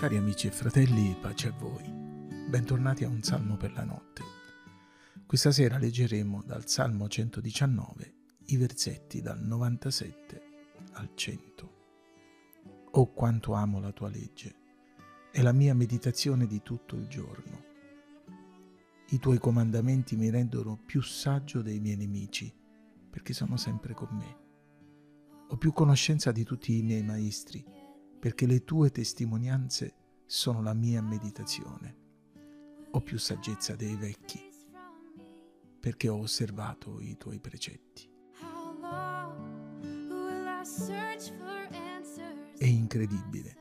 Cari amici e fratelli, pace a voi. Bentornati a un salmo per la notte. Questa sera leggeremo dal Salmo 119 i versetti dal 97 al 100. Oh quanto amo la tua legge, è la mia meditazione di tutto il giorno. I tuoi comandamenti mi rendono più saggio dei miei nemici, perché sono sempre con me. Ho più conoscenza di tutti i miei maestri, perché le tue testimonianze sono la mia meditazione. Ho più saggezza dei vecchi, perché ho osservato i tuoi precetti. È incredibile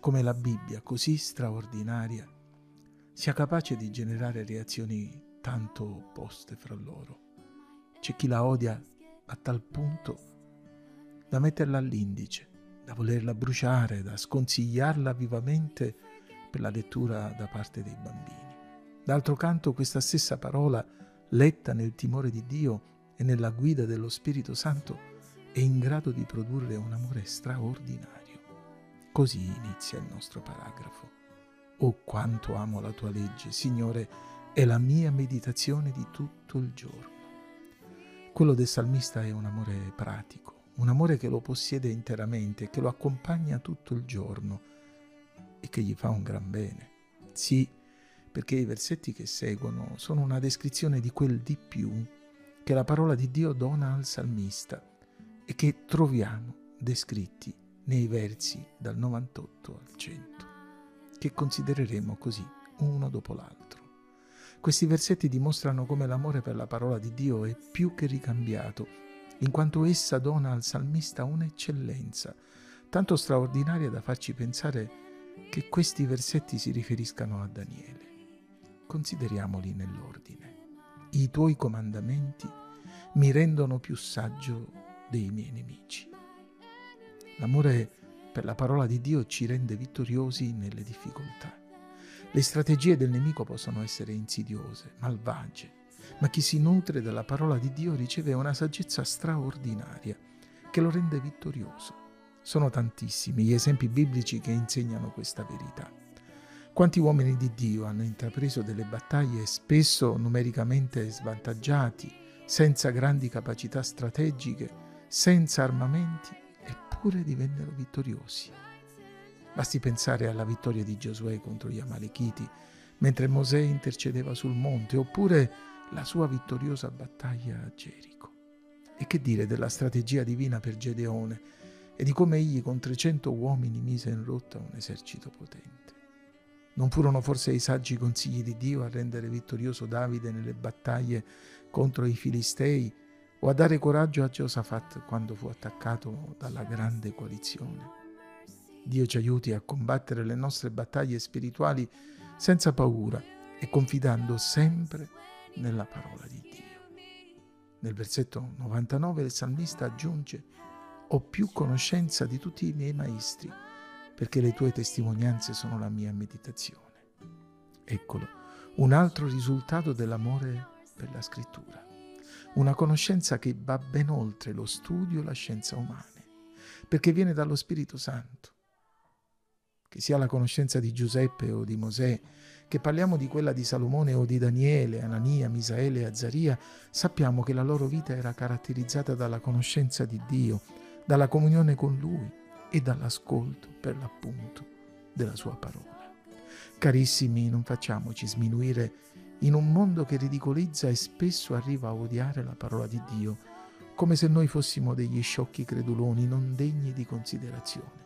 come la Bibbia, così straordinaria, sia capace di generare reazioni tanto opposte fra loro. C'è chi la odia a tal punto da metterla all'indice, da volerla bruciare, da sconsigliarla vivamente per la lettura da parte dei bambini. D'altro canto questa stessa parola, letta nel timore di Dio e nella guida dello Spirito Santo, è in grado di produrre un amore straordinario. Così inizia il nostro paragrafo. Oh quanto amo la tua legge, Signore, è la mia meditazione di tutto il giorno. Quello del salmista è un amore pratico un amore che lo possiede interamente, che lo accompagna tutto il giorno e che gli fa un gran bene. Sì, perché i versetti che seguono sono una descrizione di quel di più che la parola di Dio dona al salmista e che troviamo descritti nei versi dal 98 al 100, che considereremo così uno dopo l'altro. Questi versetti dimostrano come l'amore per la parola di Dio è più che ricambiato in quanto essa dona al salmista un'eccellenza tanto straordinaria da farci pensare che questi versetti si riferiscano a Daniele. Consideriamoli nell'ordine. I tuoi comandamenti mi rendono più saggio dei miei nemici. L'amore per la parola di Dio ci rende vittoriosi nelle difficoltà. Le strategie del nemico possono essere insidiose, malvagie, ma chi si nutre della parola di Dio riceve una saggezza straordinaria che lo rende vittorioso. Sono tantissimi gli esempi biblici che insegnano questa verità. Quanti uomini di Dio hanno intrapreso delle battaglie spesso numericamente svantaggiati, senza grandi capacità strategiche, senza armamenti, eppure divennero vittoriosi. Basti pensare alla vittoria di Giosuè contro gli Amalechiti, mentre Mosè intercedeva sul monte, oppure la sua vittoriosa battaglia a Gerico. E che dire della strategia divina per Gedeone e di come egli con 300 uomini mise in rotta un esercito potente. Non furono forse i saggi consigli di Dio a rendere vittorioso Davide nelle battaglie contro i Filistei o a dare coraggio a Giosafat quando fu attaccato dalla grande coalizione? Dio ci aiuti a combattere le nostre battaglie spirituali senza paura e confidando sempre nella parola di Dio. Nel versetto 99 il salmista aggiunge, ho più conoscenza di tutti i miei maestri, perché le tue testimonianze sono la mia meditazione. Eccolo, un altro risultato dell'amore per la scrittura, una conoscenza che va ben oltre lo studio e la scienza umane, perché viene dallo Spirito Santo che sia la conoscenza di Giuseppe o di Mosè, che parliamo di quella di Salomone o di Daniele, Anania, Misaele e Azzaria, sappiamo che la loro vita era caratterizzata dalla conoscenza di Dio, dalla comunione con Lui e dall'ascolto, per l'appunto, della Sua parola. Carissimi, non facciamoci sminuire in un mondo che ridicolizza e spesso arriva a odiare la parola di Dio, come se noi fossimo degli sciocchi creduloni non degni di considerazione.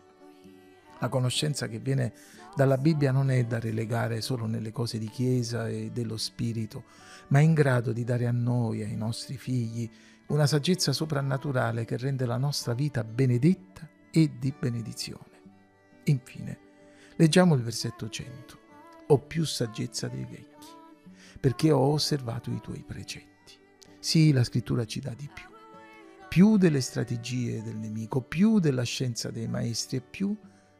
La conoscenza che viene dalla Bibbia non è da relegare solo nelle cose di chiesa e dello spirito, ma è in grado di dare a noi, ai nostri figli, una saggezza soprannaturale che rende la nostra vita benedetta e di benedizione. Infine, leggiamo il versetto 100. Ho più saggezza dei vecchi, perché ho osservato i tuoi precetti. Sì, la scrittura ci dà di più. Più delle strategie del nemico, più della scienza dei maestri e più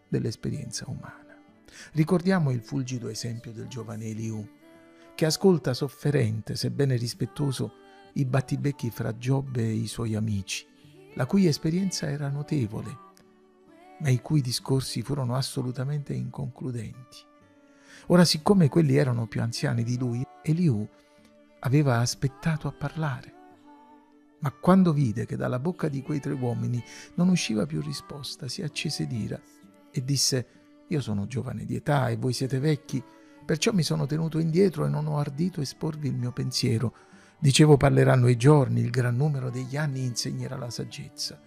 dell'esperienza umana. Ricordiamo il fulgido esempio del giovane Eliù, che ascolta sofferente, sebbene rispettoso, i battibecchi fra Giobbe e i suoi amici, la cui esperienza era notevole. ma i cui discorsi furono assolutamente inconcludenti. Ora, siccome quelli erano più anziani di lui, Eliù aveva aspettato a parlare. Ma quando vide che dalla bocca di quei tre uomini non usciva più risposta, si accese d'ira e disse, io sono giovane di età e voi siete vecchi, perciò mi sono tenuto indietro e non ho ardito esporvi il mio pensiero. Dicevo parleranno i giorni, il gran numero degli anni insegnerà la saggezza,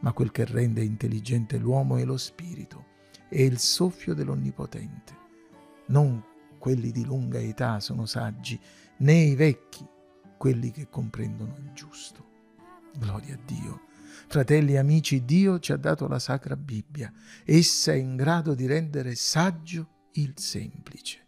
ma quel che rende intelligente l'uomo è lo spirito e il soffio dell'Onnipotente. Non quelli di lunga età sono saggi, né i vecchi, quelli che comprendono il giusto. Gloria a Dio. Fratelli e amici, Dio ci ha dato la Sacra Bibbia. Essa è in grado di rendere saggio il semplice.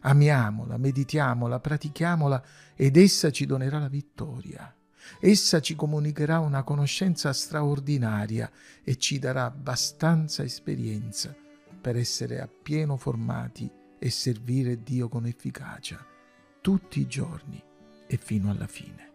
Amiamola, meditiamola, pratichiamola ed essa ci donerà la vittoria. Essa ci comunicherà una conoscenza straordinaria e ci darà abbastanza esperienza per essere appieno formati e servire Dio con efficacia tutti i giorni e fino alla fine.